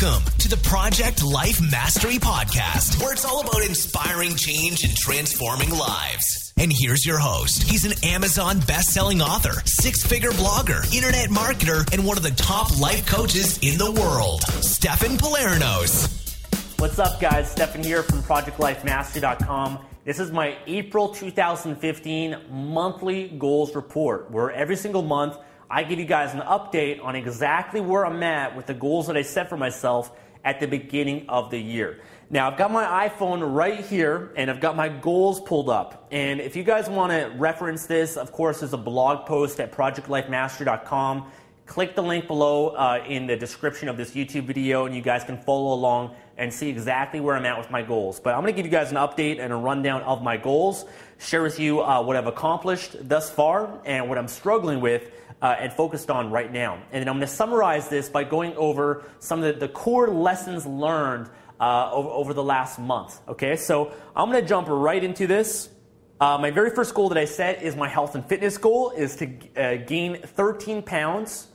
Welcome to the Project Life Mastery Podcast, where it's all about inspiring change and transforming lives. And here's your host. He's an Amazon best-selling author, six-figure blogger, internet marketer, and one of the top life coaches in the world, Stefan Palernos. What's up, guys? Stefan here from ProjectLifeMastery.com. This is my April 2015 monthly goals report, where every single month I give you guys an update on exactly where I'm at with the goals that I set for myself at the beginning of the year. Now, I've got my iPhone right here and I've got my goals pulled up. And if you guys want to reference this, of course, there's a blog post at projectlifemaster.com. Click the link below uh, in the description of this YouTube video and you guys can follow along and see exactly where I'm at with my goals. But I'm going to give you guys an update and a rundown of my goals, share with you uh, what I've accomplished thus far and what I'm struggling with uh, and focused on right now. And then I'm going to summarize this by going over some of the, the core lessons learned uh, over, over, the last month. Okay, so I'm going to jump right into this. Uh, my very first goal that I set is my health and fitness goal is to uh, gain 13 pounds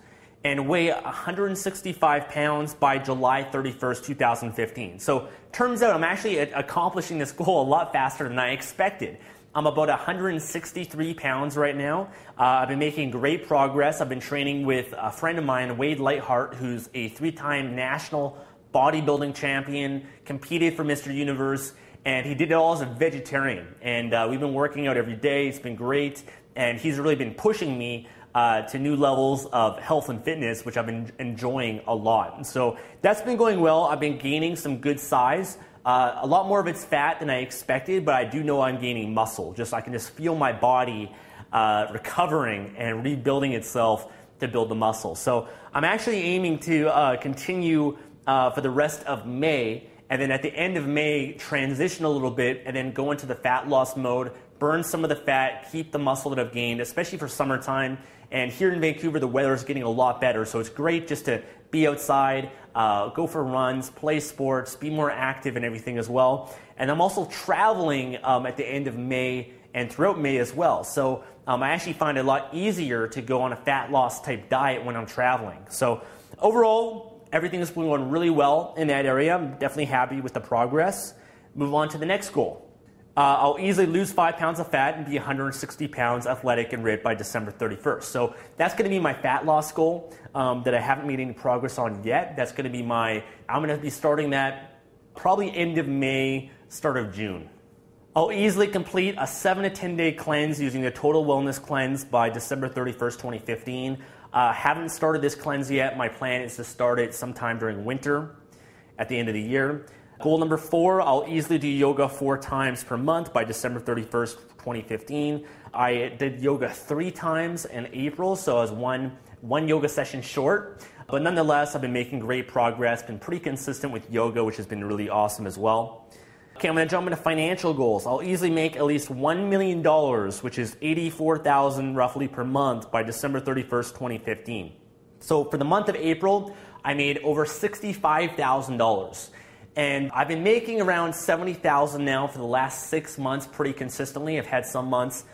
and weigh 165 pounds by July 31st, 2015. So turns out I'm actually accomplishing this goal a lot faster than I expected. I'm about 163 pounds right now. Uh, I've been making great progress. I've been training with a friend of mine, Wade Lightheart, who's a three time national bodybuilding champion, competed for Mr. Universe, and he did it all as a vegetarian. And uh, we've been working out every day. It's been great. And he's really been pushing me uh, to new levels of health and fitness, which I've been enjoying a lot. And so that's been going well. I've been gaining some good size. Uh, a lot more of it's fat than I expected, but I do know I'm gaining muscle. Just I can just feel my body uh, recovering and rebuilding itself to build the muscle. So I'm actually aiming to uh, continue uh, for the rest of May, and then at the end of May, transition a little bit, and then go into the fat loss mode, burn some of the fat, keep the muscle that I've gained, especially for summertime. And here in Vancouver, the weather is getting a lot better, so it's great just to be outside, uh, go for runs, play sports, be more active and everything as well. And I'm also traveling um, at the end of May and throughout May as well. So um, I actually find it a lot easier to go on a fat loss type diet when I'm traveling. So overall, everything is going really well in that area. I'm definitely happy with the progress. Move on to the next goal. Uh, I'll easily lose five pounds of fat and be 160 pounds athletic and ripped by December 31st. So that's going to be my fat loss goal um, that I haven't made any progress on yet. That's going to be my, I'm going to be starting that probably end of May, start of June. I'll easily complete a 7 to 10 day cleanse using the Total Wellness Cleanse by December 31st, 2015. Uh, haven't started this cleanse yet. My plan is to start it sometime during winter at the end of the year. Goal number four, I'll easily do yoga four times per month by December 31st, 2015. I did yoga three times in April, so I was one, one yoga session short. But nonetheless, I've been making great progress, been pretty consistent with yoga, which has been really awesome as well. Okay, I'm gonna jump into financial goals. I'll easily make at least $1 million, which is 84000 roughly per month by December 31st, 2015. So for the month of April, I made over $65,000. And I've been making around 70,000 now for the last six months pretty consistently. I've had some months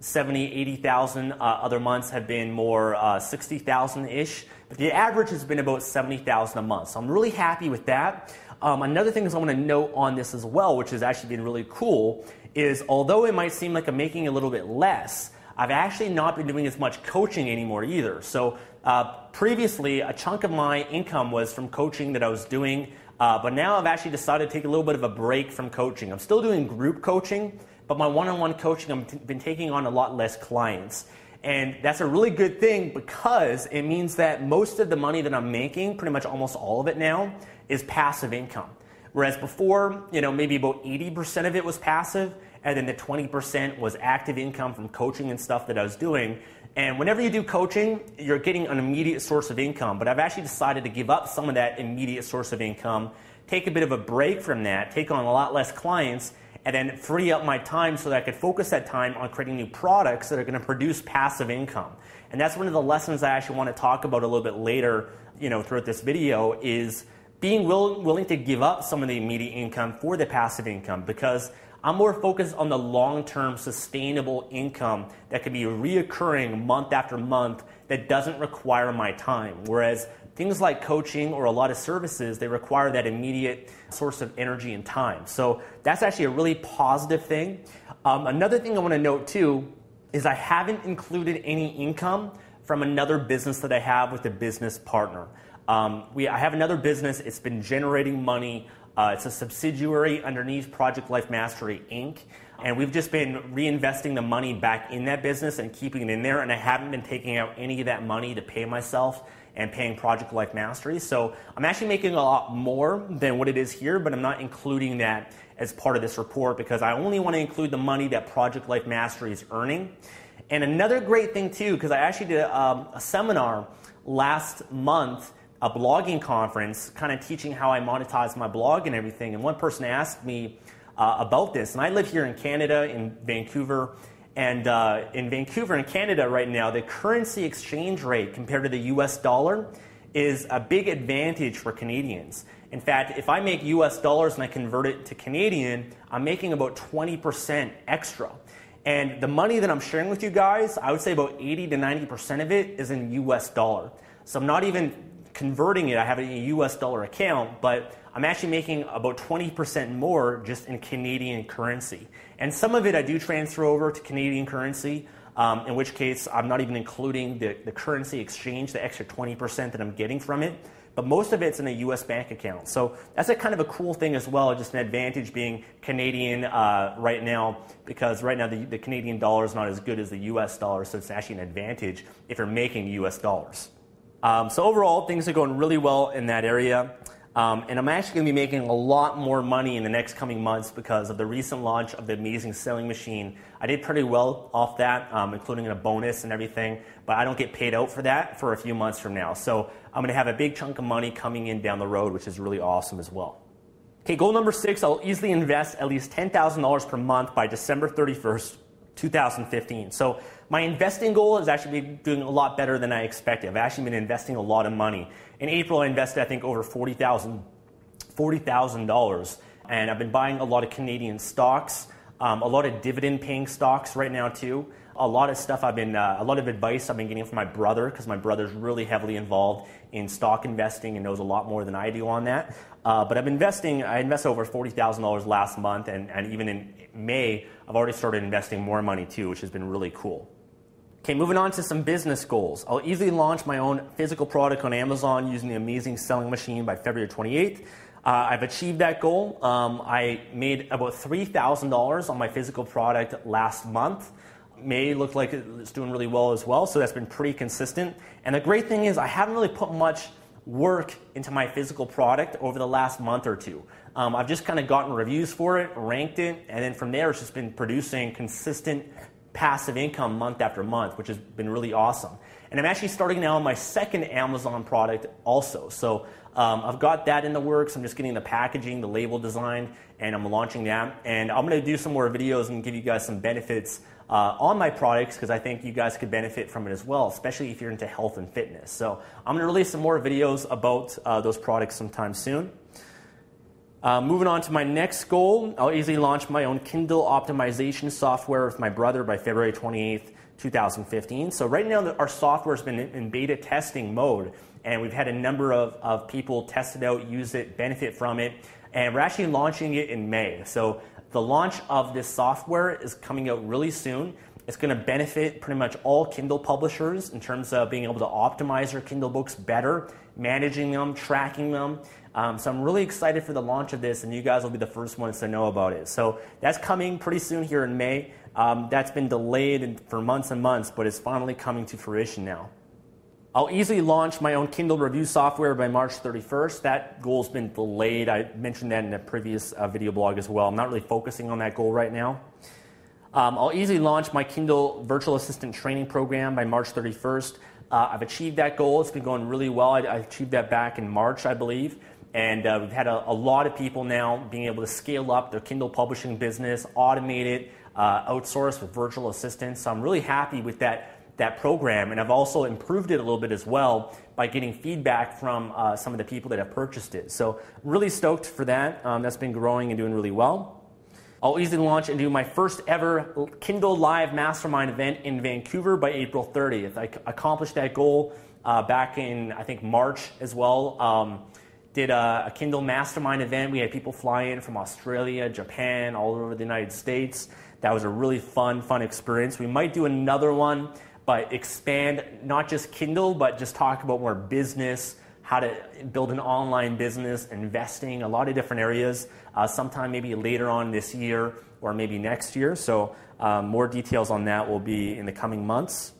70, 80,000. Uh, other months have been more uh, 60,000 ish. But the average has been about 70,000 a month. So I'm really happy with that. Um, another thing is I want to note on this as well, which has actually been really cool, is although it might seem like I'm making a little bit less, I've actually not been doing as much coaching anymore either. So uh, previously, a chunk of my income was from coaching that I was doing uh, but now I've actually decided to take a little bit of a break from coaching. I'm still doing group coaching, but my one on one coaching, I've t- been taking on a lot less clients. And that's a really good thing because it means that most of the money that I'm making, pretty much almost all of it now, is passive income. Whereas before, you know, maybe about 80% of it was passive, and then the 20% was active income from coaching and stuff that I was doing. And whenever you do coaching, you're getting an immediate source of income. But I've actually decided to give up some of that immediate source of income, take a bit of a break from that, take on a lot less clients, and then free up my time so that I could focus that time on creating new products that are going to produce passive income. And that's one of the lessons I actually want to talk about a little bit later, you know, throughout this video is being will, willing to give up some of the immediate income for the passive income because I'm more focused on the long-term sustainable income that could be reoccurring month after month that doesn't require my time. Whereas things like coaching or a lot of services, they require that immediate source of energy and time. So that's actually a really positive thing. Um, another thing I want to note too is I haven't included any income from another business that I have with a business partner. Um, we, I have another business, it's been generating money. Uh, it's a subsidiary underneath Project Life Mastery Inc. And we've just been reinvesting the money back in that business and keeping it in there. And I haven't been taking out any of that money to pay myself and paying Project Life Mastery. So I'm actually making a lot more than what it is here, but I'm not including that as part of this report because I only want to include the money that Project Life Mastery is earning. And another great thing, too, because I actually did a, um, a seminar last month, a blogging conference, kind of teaching how I monetize my blog and everything. And one person asked me uh, about this. And I live here in Canada, in Vancouver. And uh, in Vancouver, in Canada, right now, the currency exchange rate compared to the US dollar is a big advantage for Canadians. In fact, if I make US dollars and I convert it to Canadian, I'm making about 20% extra. And the money that I'm sharing with you guys, I would say about 80 to 90% of it is in US dollar. So I'm not even converting it, I have it in a US dollar account, but I'm actually making about 20% more just in Canadian currency. And some of it I do transfer over to Canadian currency, um, in which case I'm not even including the, the currency exchange, the extra 20% that I'm getting from it but most of it's in a U.S. bank account. So that's a kind of a cool thing as well, just an advantage being Canadian uh, right now, because right now the, the Canadian dollar is not as good as the U.S. dollar, so it's actually an advantage if you're making U.S. dollars. Um, so overall, things are going really well in that area. Um, and I'm actually going to be making a lot more money in the next coming months because of the recent launch of the amazing selling machine. I did pretty well off that, um, including a bonus and everything, but I don't get paid out for that for a few months from now. So I'm going to have a big chunk of money coming in down the road, which is really awesome as well. Okay, goal number six I'll easily invest at least $10,000 per month by December 31st, 2015. So my investing goal has actually been doing a lot better than I expected. I've actually been investing a lot of money. In April, I invested, I think, over $40,000, $40,000. And I've been buying a lot of Canadian stocks, um, a lot of dividend paying stocks right now, too. A lot of stuff I've been, uh, a lot of advice I've been getting from my brother because my brother's really heavily involved in stock investing and knows a lot more than I do on that. Uh, but I'm investing, I invested over $40,000 last month, and, and even in May, I've already started investing more money too, which has been really cool. Okay, moving on to some business goals. I'll easily launch my own physical product on Amazon using the amazing selling machine by February 28th. Uh, I've achieved that goal. Um, I made about $3,000 on my physical product last month. May look like it's doing really well as well, so that's been pretty consistent. And the great thing is, I haven't really put much work into my physical product over the last month or two. Um, I've just kind of gotten reviews for it, ranked it, and then from there it's just been producing consistent passive income month after month, which has been really awesome. And I'm actually starting now on my second Amazon product also. So um, I've got that in the works. I'm just getting the packaging, the label design, and I'm launching that. And I'm going to do some more videos and give you guys some benefits uh, on my products because I think you guys could benefit from it as well, especially if you're into health and fitness. So I'm going to release some more videos about uh, those products sometime soon. Uh, moving on to my next goal, I'll easily launch my own Kindle optimization software with my brother by February 28th, 2015. So, right now, our software has been in beta testing mode, and we've had a number of, of people test it out, use it, benefit from it, and we're actually launching it in May. So, the launch of this software is coming out really soon. It's going to benefit pretty much all Kindle publishers in terms of being able to optimize their Kindle books better, managing them, tracking them. Um, so I'm really excited for the launch of this, and you guys will be the first ones to know about it. So that's coming pretty soon here in May. Um, that's been delayed for months and months, but it's finally coming to fruition now. I'll easily launch my own Kindle review software by March 31st. That goal's been delayed. I mentioned that in a previous uh, video blog as well. I'm not really focusing on that goal right now. Um, I'll easily launch my Kindle virtual assistant training program by March 31st. Uh, I've achieved that goal. It's been going really well. I, I achieved that back in March, I believe. And uh, we've had a, a, lot of people now being able to scale up their Kindle publishing business, automate it, uh, outsource with virtual assistants. So I'm really happy with that that program. And I've also improved it a little bit as well by getting feedback from uh, some of the people that have purchased it. So, really stoked for that. Um, that's been growing and doing really well. I'll easily launch and do my first ever Kindle Live Mastermind event in Vancouver by April 30th. I accomplished that goal uh, back in, I think, March as well. Um, did a, a, Kindle Mastermind event. We had people fly in from Australia, Japan, all over the United States. That was a really fun, fun experience. We might do another one but expand not just Kindle, but just talk about more business, how to build an online business, investing, a lot of different areas, uh, sometime maybe later on this year or maybe next year. So, um, more details on that will be in the coming months.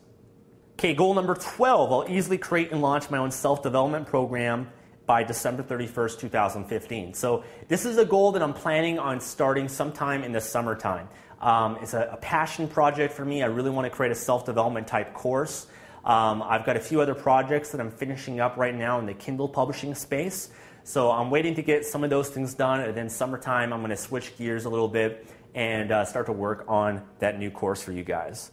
Okay, goal number 12 I'll easily create and launch my own self development program by December 31st, 2015. So, this is a goal that I'm planning on starting sometime in the summertime. Um, it's a, a, passion project for me. I really want to create a self development type course. Um, I've got a few other projects that I'm finishing up right now in the Kindle publishing space. So I'm waiting to get some of those things done, and then summertime I'm going to switch gears a little bit and uh, start to work on that new course for you guys.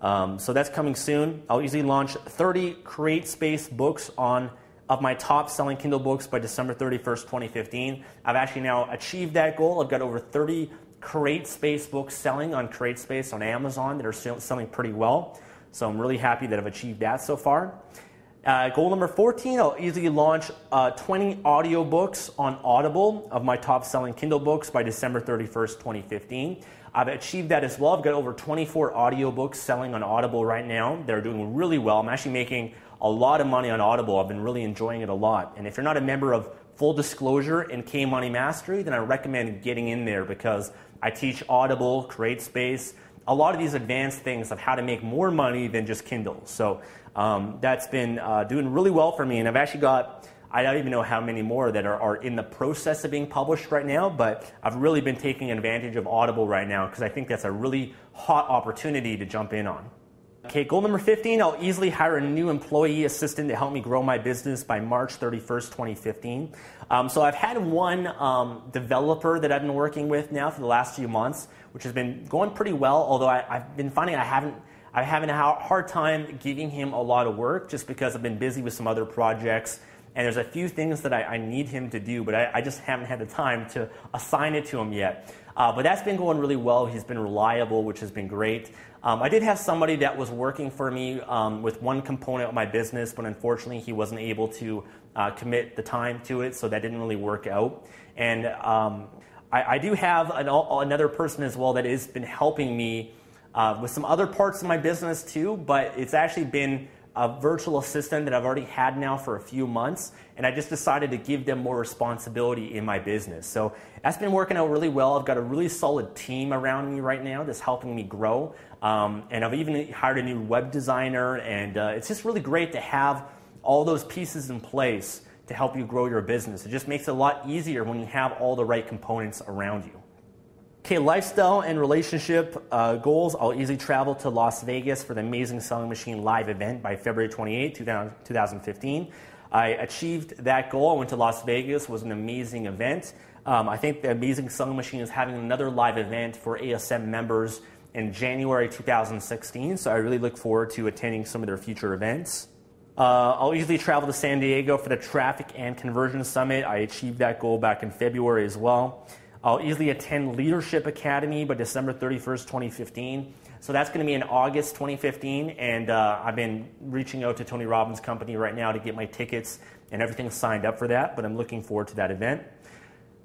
Um, so that's coming soon. I'll easily launch 30 CreateSpace books on of my top selling Kindle books by December 31st, 2015. I've actually now achieved that goal. I've got over 30 CreateSpace books selling on CreateSpace on Amazon that are selling pretty well. So I'm really happy that I've achieved that so far. Uh, goal number 14, I'll easily launch uh, 20 audiobooks on Audible of my top selling Kindle books by December 31st, 2015. I've achieved that as well. I've got over 24 audiobooks selling on Audible right now. They're doing really well. I'm actually making a lot of money on Audible. I've been really enjoying it a lot. And if you're not a member of Full Disclosure and K Money Mastery, then I recommend getting in there because I teach Audible, CreateSpace, a lot of these advanced things of how to make more money than just Kindle. So um, that's been uh, doing really well for me. And I've actually got, I don't even know how many more that are, are in the process of being published right now, but I've really been taking advantage of Audible right now because I think that's a really hot opportunity to jump in on. Okay, goal number 15, I'll easily hire a new employee assistant to help me grow my business by March 31st, 2015. Um, so I've had one um, developer that I've been working with now for the last few months, which has been going pretty well, although I, have been finding I haven't I'm having a hard time giving him a lot of work just because I've been busy with some other projects. And there's a few things that I, I need him to do, but I, I, just haven't had the time to assign it to him yet. Uh, but that's been going really well. He's been reliable, which has been great. Um, I did have somebody that was working for me um, with one component of my business, but unfortunately, he wasn't able to uh, commit the time to it, so that didn't really work out. And um, I, I, do have an, another person as well that has been helping me uh, with some other parts of my business too, but it's actually been a virtual assistant that I've already had now for a few months, and I just decided to give them more responsibility in my business. So that's been working out really well. I've got a really solid team around me right now that's helping me grow, um, and I've even hired a new web designer, and uh, it's just really great to have all those pieces in place to help you grow your business. It just makes it a lot easier when you have all the right components around you. Okay, lifestyle and relationship uh, goals. I'll easily travel to Las Vegas for the Amazing Selling Machine live event by February 28, 2015. I achieved that goal. I went to Las Vegas. Was an amazing event. Um, I think the Amazing Selling Machine is having another live event for ASM members in January 2016. So I really look forward to attending some of their future events. Uh, I'll usually travel to San Diego for the Traffic and Conversion Summit. I achieved that goal back in February as well. I'll easily attend Leadership Academy by December 31st, 2015. So that's going to be in August 2015, and uh, I've been reaching out to Tony Robbins' company right now to get my tickets and everything signed up for that, but I'm looking forward to that event.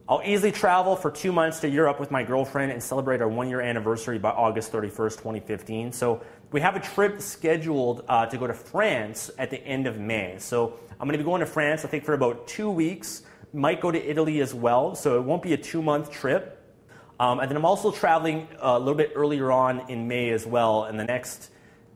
I'll easily travel for two months to Europe with my girlfriend and celebrate our one year anniversary by August 31st, 2015. So we have a trip scheduled uh, to go to France at the end of May. So I'm going to be going to France, I think, for about two weeks might go to Italy as well, so it won't be a two month trip. Um, and then I'm also traveling uh, a little bit earlier on in May as well, in the next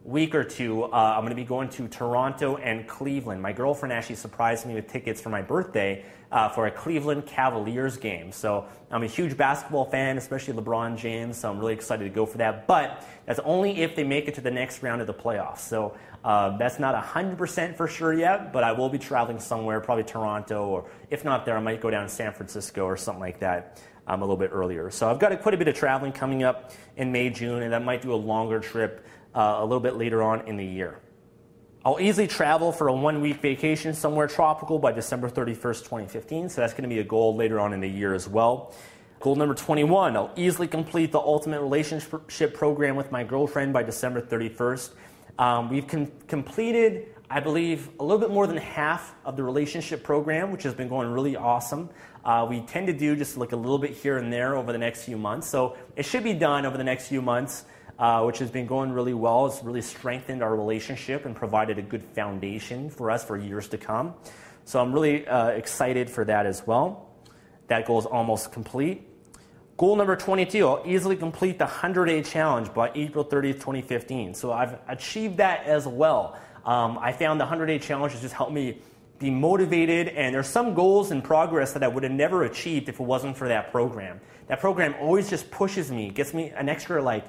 week or two, uh, I'm going to be going to Toronto and Cleveland. My girlfriend actually surprised me with tickets for my birthday uh, for a Cleveland Cavaliers game. So I'm a huge basketball fan, especially LeBron James. So I'm really excited to go for that. But that's only if they make it to the next round of the playoffs. So uh, that's not 100% for sure yet, but I will be traveling somewhere, probably Toronto, or if not there, I might go down to San Francisco or something like that um, a little bit earlier. So I've got a, quite a bit of traveling coming up in May, June, and I might do a longer trip uh, a little bit later on in the year. I'll easily travel for a one week vacation somewhere tropical by December 31st, 2015. So that's going to be a goal later on in the year as well. Goal number 21 I'll easily complete the ultimate relationship program with my girlfriend by December 31st. Um, we've com- completed, I believe, a little bit more than half of the relationship program, which has been going really awesome. Uh, we tend to do just like a little bit here and there over the next few months. So it should be done over the next few months uh, which has been going really well. It's really strengthened our relationship and provided a good foundation for us for years to come. So I'm really uh, excited for that as well. That goal is almost complete. Goal number 22, I'll easily complete the 100 day challenge by April 30th, 2015. So I've achieved that as well. Um, I found the 100 day challenge has just helped me be motivated, and there's some goals and progress that I would have never achieved if it wasn't for that program. That program always just pushes me, gets me an extra like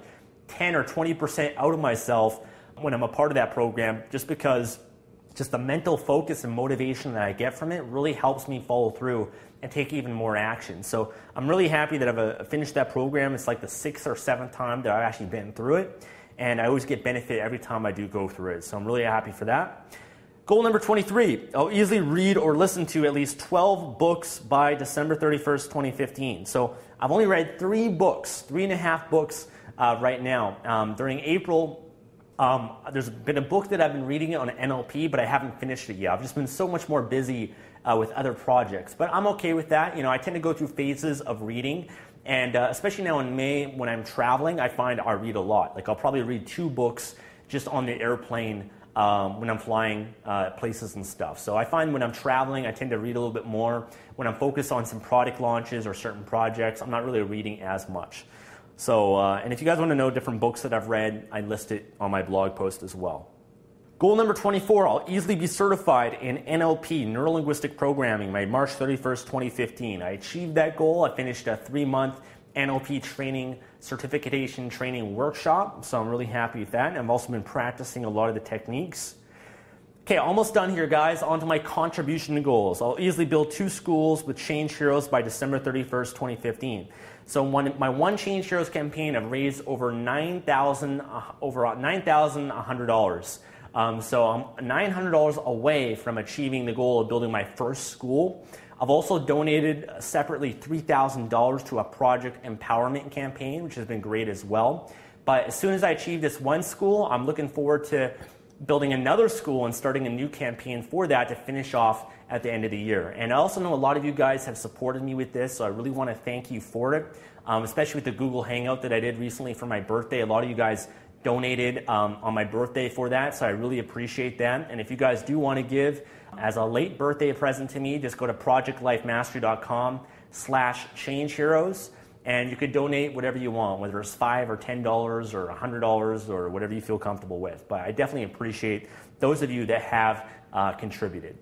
10 or 20% out of myself when I'm a part of that program just because just the mental focus and motivation that I get from it really helps me follow through and take even more action. So I'm really happy that I've uh, finished that program. It's like the sixth or seventh time that I've actually been through it. And I always get benefit every time I do go through it. So I'm really happy for that. Goal number 23 I'll easily read or listen to at least 12 books by December 31st, 2015. So I've only read three books, three and a half books uh, right now. Um, during April, um, there's been a book that I've been reading on NLP, but I haven't finished it yet. I've just been so much more busy uh, with other projects. But I'm okay with that. You know, I tend to go through phases of reading. And uh, especially now in May, when I'm traveling, I find I read a lot. Like I'll probably read two books just on the airplane um, when I'm flying uh, places and stuff. So I find when I'm traveling, I tend to read a little bit more. When I'm focused on some product launches or certain projects, I'm not really reading as much. So, uh, and if you guys want to know different books that I've read, I list it on my blog post as well. Goal number 24, I'll easily be certified in NLP, Neuro Linguistic Programming, by March 31st, 2015. I achieved that goal. I finished a three month NLP training, certification training workshop, so I'm really happy with that. I've also been practicing a lot of the techniques. Okay, almost done here, guys. On to my contribution goals. I'll easily build two schools with Change Heroes by December 31st, 2015. So one, my One Change Heroes campaign, I've raised over 9,000 uh, over $9,100. Um, so I'm $900 away from achieving the goal of building my first school. I've also donated separately $3,000 to a project empowerment campaign, which has been great as well. But as soon as I achieve this one school, I'm looking forward to building another school and starting a new campaign for that to finish off at the end of the year. And I also know a lot of you guys have supported me with this, so I really want to thank you for it, um, especially with the Google Hangout that I did recently for my birthday. A lot of you guys donated um, on my birthday for that, so I really appreciate that. And if you guys do want to give as a late birthday present to me, just go to projectlifemastery.com slash change heroes and you could donate whatever you want, whether it's five or ten dollars or a hundred dollars or whatever you feel comfortable with. But I definitely appreciate those of you that have uh, contributed.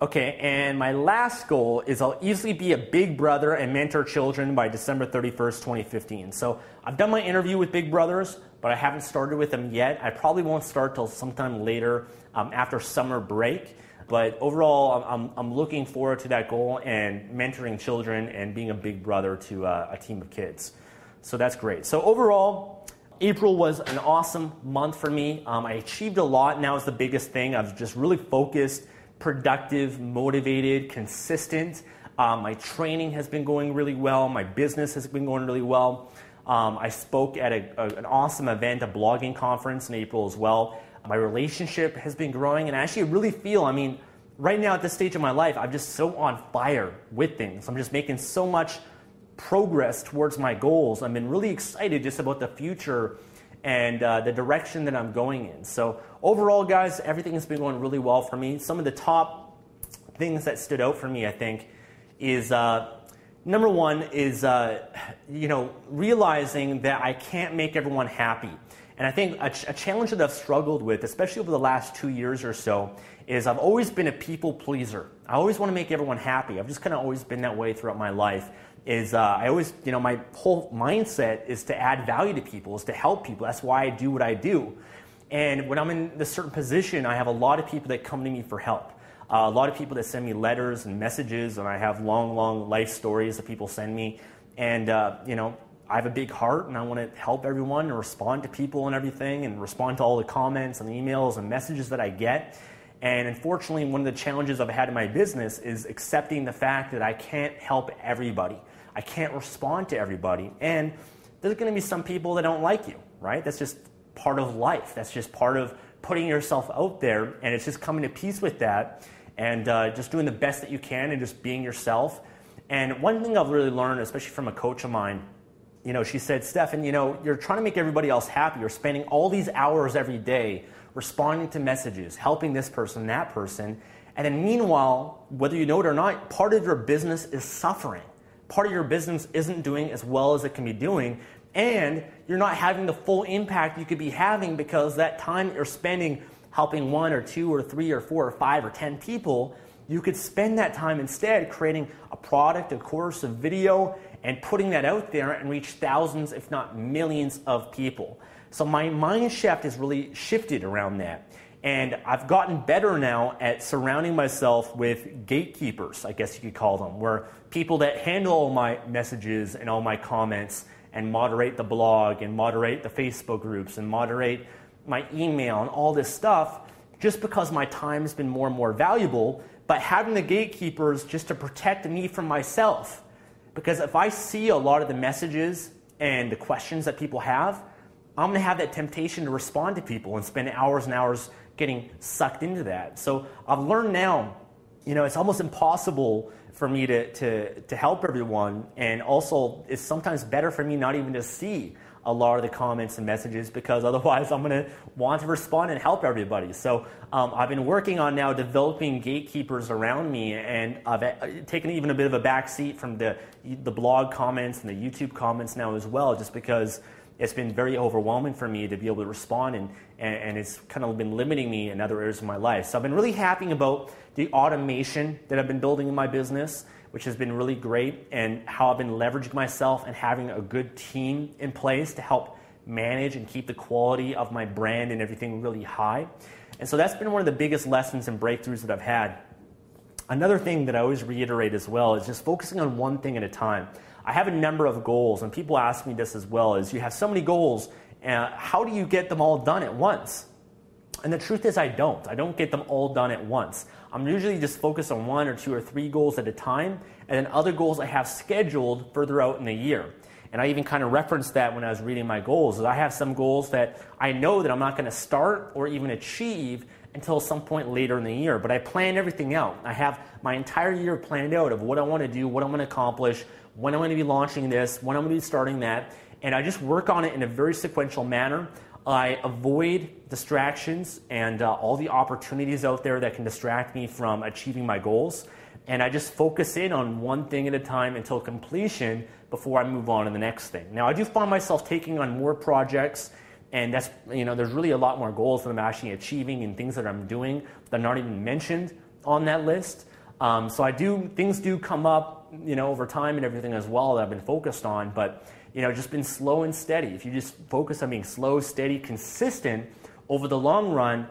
Okay, and my last goal is I'll easily be a big brother and mentor children by December 31st, 2015. So I've done my interview with Big Brothers, but I haven't started with them yet. I probably won't start till sometime later um, after summer break. But overall, I'm, I'm looking forward to that goal and mentoring children and being a big brother to uh, a team of kids. So that's great. So overall, April was an awesome month for me. Um, I achieved a lot. Now is the biggest thing. I've just really focused, productive, motivated, consistent. Um, my training has been going really well. My business has been going really well. Um, I spoke at a, a, an awesome event, a blogging conference in April as well. My relationship has been growing, and I actually really feel, I mean, right now at this stage of my life, I'm just so on fire with things. I'm just making so much progress towards my goals. I've been really excited just about the future and uh, the direction that I'm going in. So, overall, guys, everything has been going really well for me. Some of the top things that stood out for me, I think, is uh, number one is uh, you know realizing that I can't make everyone happy And I think a, ch- a, challenge that I've struggled with, especially over the last two years or so, is I've always been a people pleaser. I always want to make everyone happy. I've just kind of always been that way throughout my life. Is uh, I always, you know, my whole mindset is to add value to people, is to help people. That's why I do what I do. And when I'm in this certain position, I have a lot of people that come to me for help. Uh, a lot of people that send me letters and messages, and I have long, long life stories that people send me. And, uh, you know, I have a big heart and I want to help everyone and respond to people and everything and respond to all the comments and the emails and messages that I get. And unfortunately, one of the challenges I've had in my business is accepting the fact that I can't help everybody. I can't respond to everybody. And there's going to be some people that don't like you, right? That's just part of life. That's just part of putting yourself out there. And it's just coming to peace with that and uh, just doing the best that you can and just being yourself. And one thing I've really learned, especially from a coach of mine, you know, she said, Stefan, you know, you're trying to make everybody else happy. You're spending all these hours every day responding to messages, helping this person, that person. And then meanwhile, whether you know it or not, part of your business is suffering. Part of your business isn't doing as well as it can be doing. And you're not having the full impact you could be having because that time you're spending helping one or two or three or four or five or ten people, you could spend that time instead creating a product, a course, a video, and putting that out there and reach thousands, if not millions, of people. So my mind shift has really shifted around that. And I've gotten better now at surrounding myself with gatekeepers, I guess you could call them, where people that handle all my messages and all my comments and moderate the blog and moderate the Facebook groups and moderate my email and all this stuff just because my time has been more and more valuable. But having the gatekeepers just to protect me from myself. Because if I see a lot of the messages and the questions that people have, I'm going to have that temptation to respond to people and spend hours and hours getting sucked into that. So I've learned now, you know, it's almost impossible for me to, to, to help everyone. And also, it's sometimes better for me not even to see a lot of the comments and messages because otherwise I'm going to want to respond and help everybody. So um, I've been working on now developing gatekeepers around me, and I've uh, taken even a bit of a back seat from the the blog comments and the YouTube comments now as well, just because it's been very overwhelming for me to be able to respond and, and, and, it's kind of been limiting me in other areas of my life. So I've been really happy about the automation that I've been building in my business which has been really great, and how I've been leveraging myself and having a good team in place to help manage and keep the quality of my brand and everything really high. And so that's been one of the biggest lessons and breakthroughs that I've had. Another thing that I always reiterate as well is just focusing on one thing at a time. I have a number of goals, and people ask me this as well: is you have so many goals, uh, how do you get them all done at once? And the truth is, I don't. I don't get them all done at once. I'm usually just focused on one or two or three goals at a time, and then other goals I have scheduled further out in the year. And I even kind of referenced that when I was reading my goals. Is I have some goals that I know that I'm not going to start or even achieve until some point later in the year. But I plan everything out. I have my entire year planned out of what I want to do, what I'm going to accomplish, when I'm going to be launching this, when I'm going to be starting that. And I just work on it in a very sequential manner. I avoid distractions and uh, all the opportunities out there that can distract me from achieving my goals. And I just focus in on one thing at a time until completion before I move on to the next thing. Now, I do find myself taking on more projects, and that's, you know, there's really a lot more goals that I'm actually achieving and things that I'm doing that are not even mentioned on that list. Um, so I do, things do come up, you know, over time and everything as well that I've been focused on, but you know, just been slow and steady. If you just focus on being slow, steady, consistent over the long run,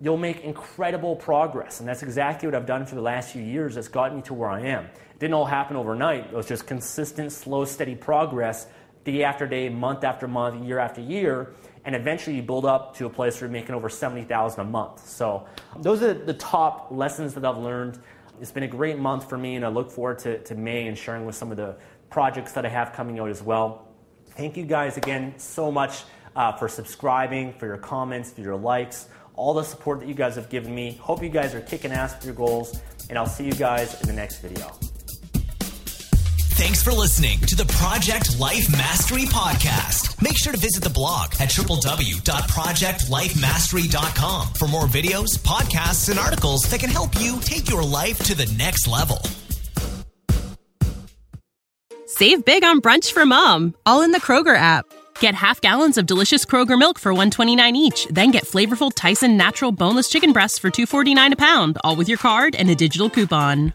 you'll make incredible progress. And that's exactly what I've done for the last few years that's gotten me to where I am. It didn't all happen overnight. It was just consistent, slow, steady progress day after day, month after month, year after year. And eventually you build up to a place where you're making over 70,000 a month. So those are the top lessons that I've learned. It's been a great month for me, and I look forward to, to May and sharing with some of the projects that I have coming out as well. Thank you guys again so much uh, for subscribing, for your comments, for your likes, all the support that you guys have given me. Hope you guys are kicking ass with your goals, and I'll see you guys in the next video. Thanks for listening to the Project Life Mastery Podcast. Make sure to visit the blog at www.projectlifemastery.com for more videos, podcasts, and articles that can help you take your life to the next level. Save big on brunch for mom, all in the Kroger app. Get half gallons of delicious Kroger milk for 129 each, then get flavorful Tyson natural boneless chicken breasts for 249 a pound, all with your card and a digital coupon.